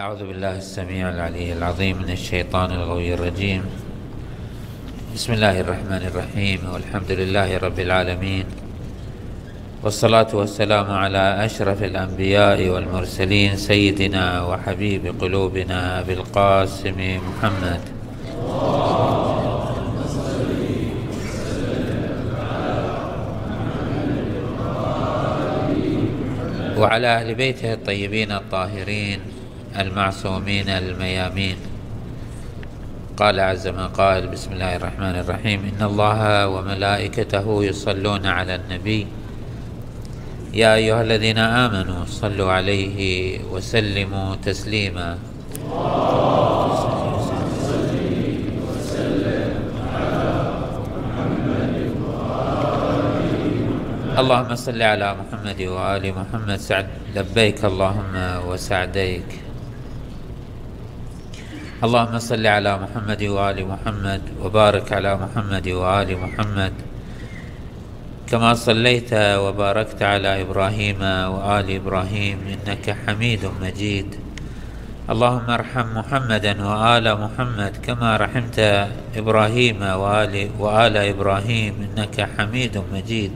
أعوذ بالله السميع العلي العظيم من الشيطان الغوي الرجيم. بسم الله الرحمن الرحيم. والحمد لله رب العالمين. والصلاة والسلام على أشرف الأنبياء والمرسلين سيدنا وحبيب قلوبنا أبي القاسم محمد. وعلى أهل بيته الطيبين الطاهرين. المعصومين الميامين. قال عز ما قال بسم الله الرحمن الرحيم. إن الله وملائكته يصلون على النبي. يا أيها الذين آمنوا صلوا عليه وسلموا تسليما. اللهم صل على محمد وآل محمد. سعد لبيك اللهم وسعديك. اللهم صل على محمد وآل محمد وبارك على محمد وآل محمد. كما صليت وباركت على إبراهيم وآل إبراهيم إنك حميد مجيد. اللهم ارحم محمدا وآل محمد كما رحمت إبراهيم وآل, وآل إبراهيم إنك حميد مجيد.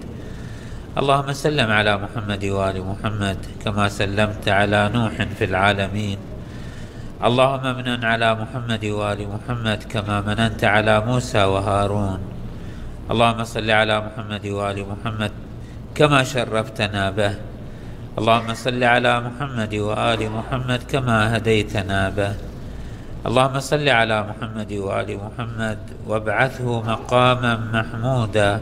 اللهم سلم على محمد وآل محمد كما سلمت على نوح في العالمين. اللهم امنن على محمد وآل محمد كما مننت على موسى وهارون. اللهم صل على محمد وآل محمد كما شرفتنا به. اللهم صل على محمد وآل محمد كما هديتنا به. اللهم صل على محمد وآل محمد وابعثه مقاما محمودا.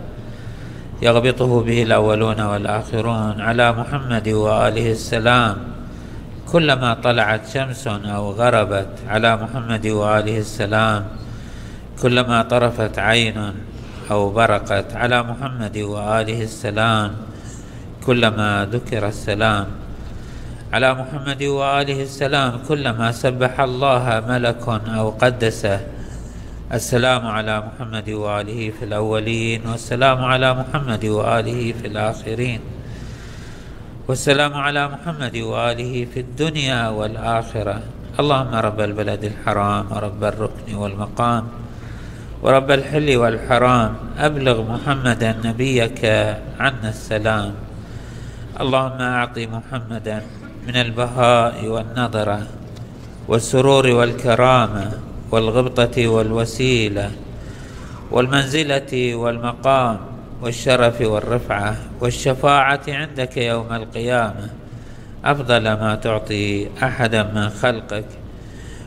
يغبطه به الأولون والآخرون على محمد وآله السلام. كلما طلعت شمس أو غربت على محمد وآله السلام كلما طرفت عين أو برقت على محمد وآله السلام كلما ذكر السلام على محمد وآله السلام كلما سبح الله ملك أو قدسه السلام على محمد وآله في الأولين والسلام على محمد وآله في الآخرين. والسلام على محمد وآله في الدنيا والآخرة. اللهم رب البلد الحرام ورب الركن والمقام ورب الحل والحرام. أبلغ محمدا نبيك عنا السلام. اللهم أعط محمدا من البهاء والنظرة والسرور والكرامة والغبطة والوسيلة والمنزلة والمقام. والشرف والرفعة والشفاعة عندك يوم القيامة. أفضل ما تعطي أحدا من خلقك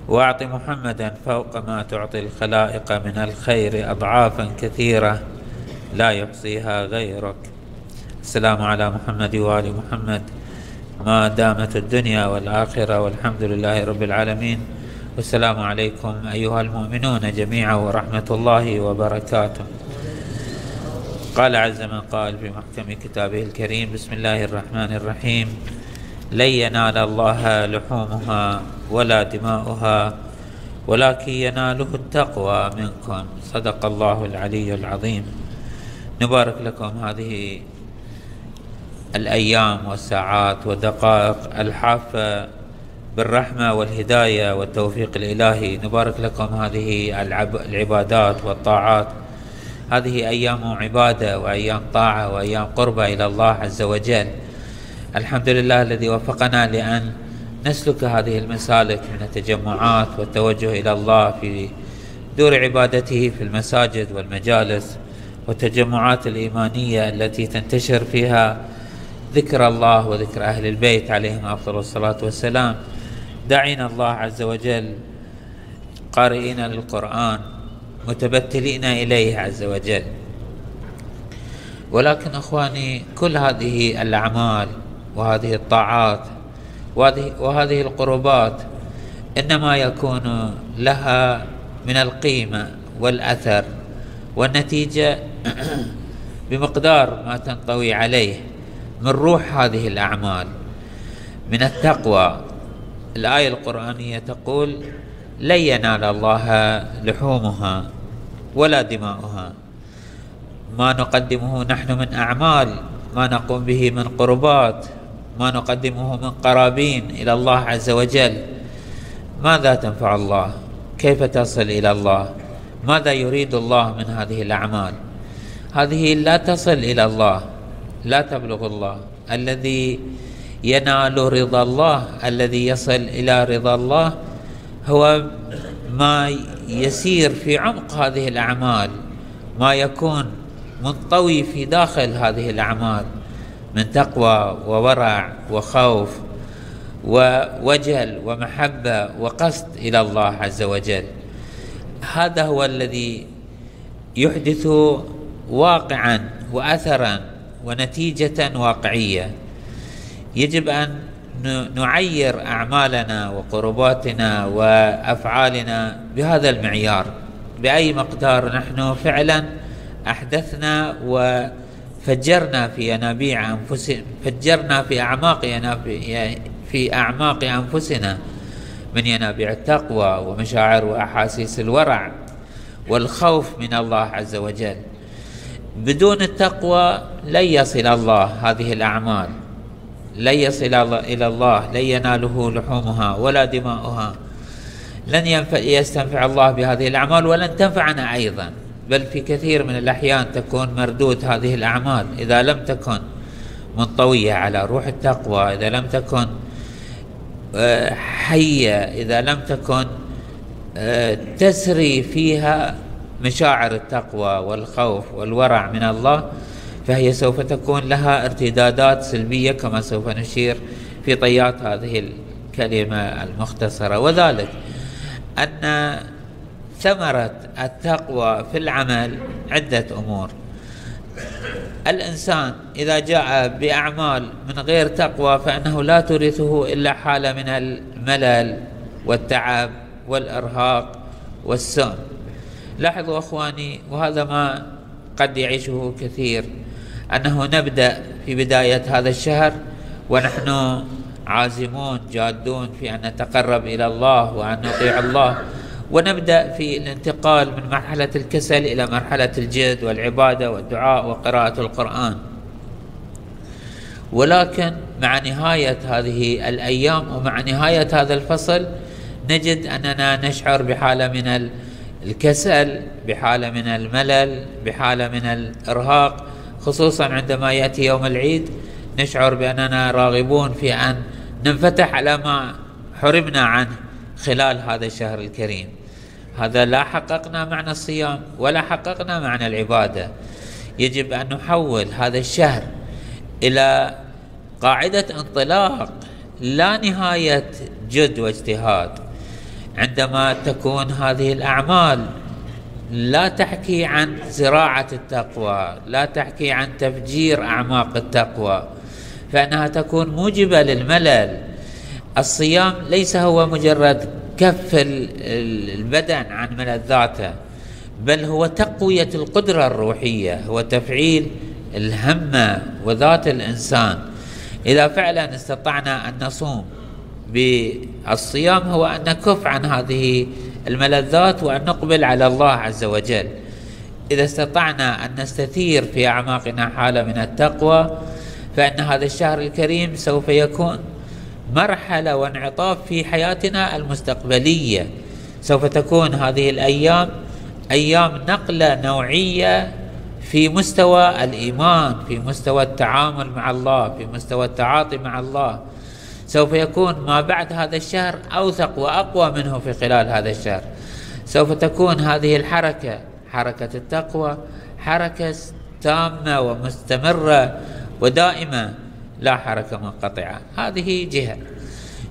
وأعط محمدا فوق ما تعطي الخلائق من الخير أضعافا كثيرة لا يحصيها غيرك. السلام على محمد وآل محمد. ما دامت الدنيا والآخرة والحمد لله رب العالمين. والسلام عليكم أيها المؤمنون جميعا ورحمة الله وبركاته. قال عز من قال في محكم كتابه الكريم بسم الله الرحمن الرحيم. لن ينال الله لحومها ولا دماؤها ولكن يناله التقوى منكم. صدق الله العلي العظيم. نبارك لكم هذه الأيام والساعات والدقائق الحافة بالرحمة والهداية والتوفيق الإلهي. نبارك لكم هذه العبادات والطاعات. هذه أيام عبادة وأيام طاعة وأيام قربة إلى الله عز وجل. الحمد لله الذي وفقنا لأن نسلك هذه المسالك من التجمعات والتوجه إلى الله في دور عبادته في المساجد والمجالس والتجمعات الإيمانية التي تنتشر فيها ذكر الله وذكر أهل البيت عليهم أفضل الصلاة والسلام. داعين الله عز وجل قارئين للقرآن متبتلين إليه عز وجل. ولكن أخواني كل هذه الأعمال وهذه الطاعات وهذه, القربات إنما يكون لها من القيمة والأثر والنتيجة بمقدار ما تنطوي عليه من روح هذه الأعمال. من التقوى. الآية القرآنية تقول لن ينال الله لحومها ولا دماؤها. ما نقدمه نحن من أعمال ما نقوم به من قربات ما نقدمه من قرابين إلى الله عز وجل. ماذا تنفع الله؟ كيف تصل إلى الله؟ ماذا يريد الله من هذه الأعمال؟ هذه لا تصل إلى الله لا تبلغ الله. الذي ينال رضا الله الذي يصل إلى رضا الله هو ما يسير في عمق هذه الأعمال ما يكون منطوي في داخل هذه الأعمال من تقوى وورع وخوف ووجل ومحبة وقصد إلى الله عز وجل. هذا هو الذي يحدث واقعا وأثرا ونتيجة واقعية. يجب أن نعير أعمالنا وقرباتنا وأفعالنا بهذا المعيار. بأي مقدار نحن فعلا أحدثنا وفجرنا في ينابيع أنفسنا فجرنا في أعماق في أعماق أنفسنا من ينابيع التقوى ومشاعر وأحاسيس الورع والخوف من الله عز وجل. بدون التقوى لن يصل الله هذه الأعمال. لن يصل إلى الله لن يناله لحومها ولا دماؤها. لن يستنفع الله بهذه الأعمال ولن تنفعنا أيضا. بل في كثير من الأحيان تكون مردود هذه الأعمال. إذا لم تكن منطوية على روح التقوى إذا لم تكن آه، حية إذا لم تكن آه، تسري فيها مشاعر التقوى والخوف والورع من الله فهي سوف تكون لها ارتدادات سلبية كما سوف نشير في طيات هذه الكلمة المختصرة. وذلك أن ثمرة التقوى في العمل عدة أمور. الإنسان إذا جاء بأعمال من غير تقوى فإنه لا تورثه إلا حالة من الملل والتعب والإرهاق والسم لاحظوا أخواني وهذا ما قد يعيشه كثير. أنه نبدأ في بداية هذا الشهر ونحن عازمون جادون في أن نتقرب إلى الله وأن نطيع الله. ونبدأ في الانتقال من مرحلة الكسل إلى مرحلة الجد والعبادة والدعاء وقراءة القرآن. ولكن مع نهاية هذه الأيام ومع نهاية هذا الفصل نجد أننا نشعر بحالة من الكسل بحالة من الملل بحالة من الإرهاق. خصوصا عندما يأتي يوم العيد نشعر بأننا راغبون في أن ننفتح على ما حرمنا عنه خلال هذا الشهر الكريم. هذا لا حققنا معنى الصيام ولا حققنا معنى العبادة. يجب أن نحول هذا الشهر إلى قاعدة انطلاق لا نهاية جد واجتهاد. عندما تكون هذه الأعمال لا تحكي عن زراعة التقوى لا تحكي عن تفجير أعماق التقوى فإنها تكون موجبة للملل. الصيام ليس هو مجرد كف البدن عن ملذاته بل هو تقوية القدرة الروحية هو تفعيل الهمة وذات الإنسان. إذا فعلا استطعنا أن نصوم بالصيام هو أن نكف عن هذه الملذات وأن نقبل على الله عز وجل. إذا استطعنا أن نستثير في أعماقنا حالة من التقوى فإن هذا الشهر الكريم سوف يكون مرحلة وانعطاف في حياتنا المستقبلية. سوف تكون هذه الأيام أيام نقلة نوعية في مستوى الإيمان في مستوى التعامل مع الله في مستوى التعاطي مع الله. سوف يكون ما بعد هذا الشهر أوثق وأقوى منه في خلال هذا الشهر. سوف تكون هذه الحركة حركة التقوى حركة تامة ومستمرة ودائمة لا حركة منقطعة. هذه جهة.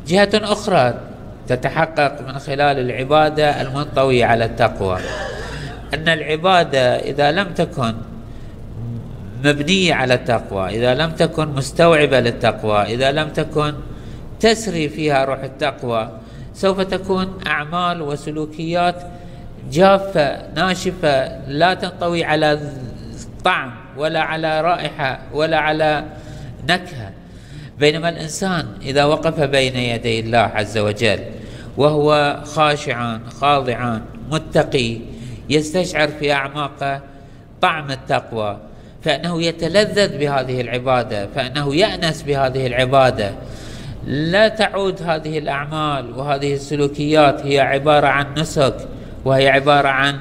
جهة أخرى تتحقق من خلال العبادة المنطوية على التقوى. أن العبادة إذا لم تكن مبنية على التقوى إذا لم تكن مستوعبة للتقوى إذا لم تكن تسري فيها روح التقوى. سوف تكون أعمال وسلوكيات جافة ناشفة لا تنطوي على طعم ولا على رائحة ولا على نكهة. بينما الإنسان إذا وقف بين يدي الله عز وجل وهو خاشعا خاضعا متقي يستشعر في أعماقه طعم التقوى فإنه يتلذذ بهذه العبادة فإنه يأنس بهذه العبادة. لا تعود هذه الأعمال وهذه السلوكيات هي عبارة عن نسك وهي عبارة عن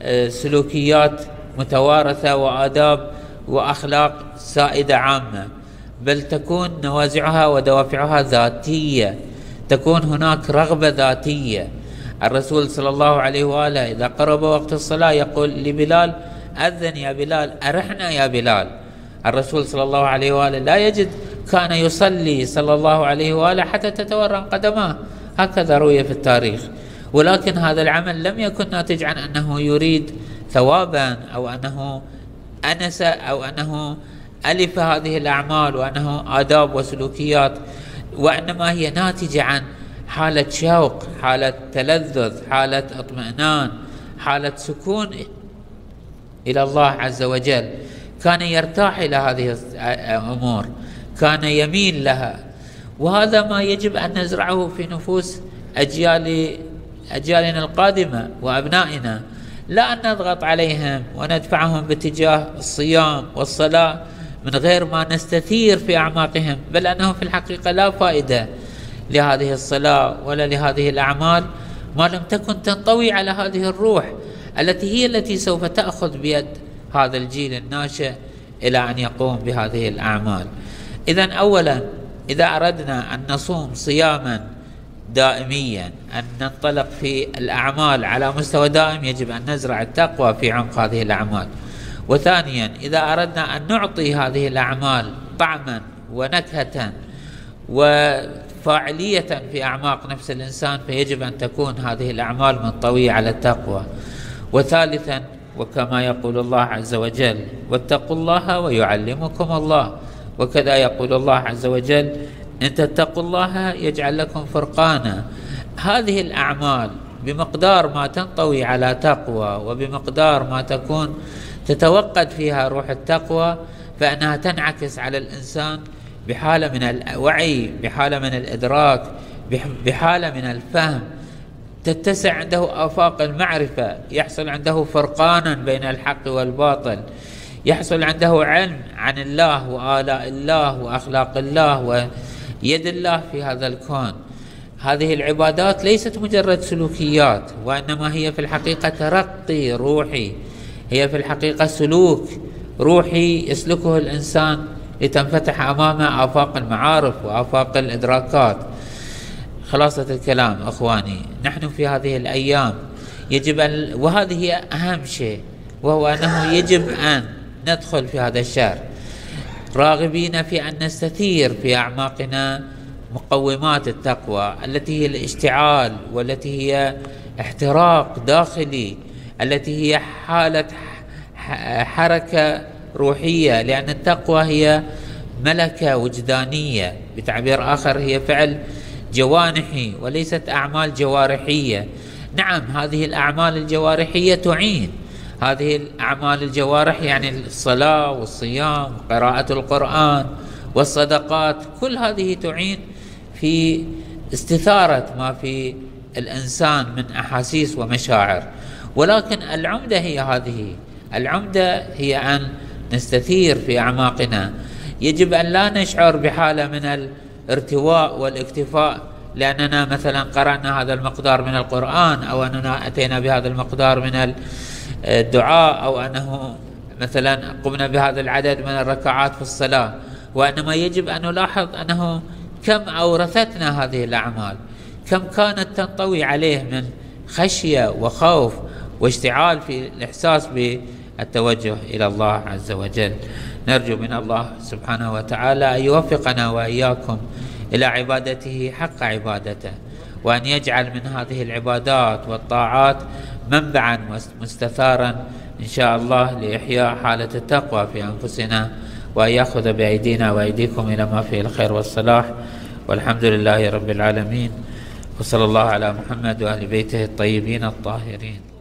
آه، سلوكيات متوارثة وآداب وأخلاق سائدة عامة. بل تكون نوازعها ودوافعها ذاتية. تكون هناك رغبة ذاتية. الرسول صلى الله عليه وآله إذا قرب وقت الصلاة يقول لبلال أذن يا بلال أرحنا يا بلال. الرسول صلى الله عليه وآله لا يجد كان يصلي صلى الله عليه وآله حتى تتورم قدماه. هكذا روي في التاريخ. ولكن هذا العمل لم يكن ناتج عن أنه يريد ثوابا أو أنه أنس أو أنه ألف هذه الأعمال وأنه آداب وسلوكيات وإنما هي ناتجة عن حالة شوق حالة تلذذ حالة اطمئنان حالة سكون إلى الله عز وجل. كان يرتاح إلى هذه الأمور. كان يميل لها. وهذا ما يجب أن نزرعه في نفوس أجيال أجيالنا القادمة وأبنائنا. لا أن نضغط عليهم وندفعهم باتجاه الصيام والصلاة من غير ما نستثير في أعماقهم بل أنه في الحقيقة لا فائدة لهذه الصلاة ولا لهذه الأعمال ما لم تكن تنطوي على هذه الروح التي هي التي سوف تأخذ بيد هذا الجيل الناشئ إلى أن يقوم بهذه الأعمال. إذا أولا إذا أردنا أن نصوم صياما دائميا أن ننطلق في الأعمال على مستوى دائم يجب أن نزرع التقوى في عمق هذه الأعمال. وثانيا إذا أردنا أن نعطي هذه الأعمال طعما ونكهة وفاعلية في أعماق نفس الإنسان فيجب أن تكون هذه الأعمال منطوية على التقوى. وثالثا وكما يقول الله عز وجل واتقوا الله ويعلمكم الله. وكذا يقول الله عز وجل إن تتقوا الله يجعل لكم فرقانا. هذه الأعمال بمقدار ما تنطوي على تقوى وبمقدار ما تكون تتوقد فيها روح التقوى فإنها تنعكس على الإنسان بحالة من الوعي بحالة من الإدراك بحالة من الفهم. تتسع عنده آفاق المعرفة يحصل عنده فرقانا بين الحق والباطل. يحصل عنده علم عن الله وآلاء الله وأخلاق الله ويد الله في هذا الكون. هذه العبادات ليست مجرد سلوكيات وإنما هي في الحقيقة ترقي روحي. هي في الحقيقة سلوك روحي يسلكه الإنسان لتنفتح أمامه آفاق المعارف وآفاق الإدراكات. خلاصة الكلام أخواني نحن في هذه الأيام يجب أن وهذه أهم شيء وهو أنه يجب أن ندخل في هذا الشهر. راغبين في أن نستثير في أعماقنا مقومات التقوى التي هي الاشتعال والتي هي احتراق داخلي التي هي حالة حركة روحية لأن التقوى هي ملكة وجدانية. بتعبير آخر هي فعل جوانحي وليست أعمال جوارحية. نعم هذه الأعمال الجوارحية تعين. هذه الأعمال الجوارح يعني الصلاة والصيام وقراءة القرآن والصدقات كل هذه تعين في استثارة ما في الإنسان من أحاسيس ومشاعر. ولكن العمدة هي هذه العمدة هي أن نستثير في أعماقنا. يجب أن لا نشعر بحالة من الارتواء والاكتفاء لأننا مثلا قرأنا هذا المقدار من القرآن أو أننا أتينا بهذا المقدار من الدعاء أو أنه مثلا قمنا بهذا العدد من الركعات في الصلاة وإنما يجب أن نلاحظ أنه كم أورثتنا هذه الأعمال كم كانت تنطوي عليه من خشية وخوف واشتعال في الإحساس بالتوجه إلى الله عز وجل. نرجو من الله سبحانه وتعالى أن يوفقنا وإياكم إلى عبادته حق عبادته وأن يجعل من هذه العبادات والطاعات منبعا مستثارا إن شاء الله لإحياء حالة التقوى في أنفسنا وأن يأخذ بأيدينا وأيديكم إلى ما فيه الخير والصلاح. والحمد لله رب العالمين. وصلى الله على محمد وآل بيته الطيبين الطاهرين.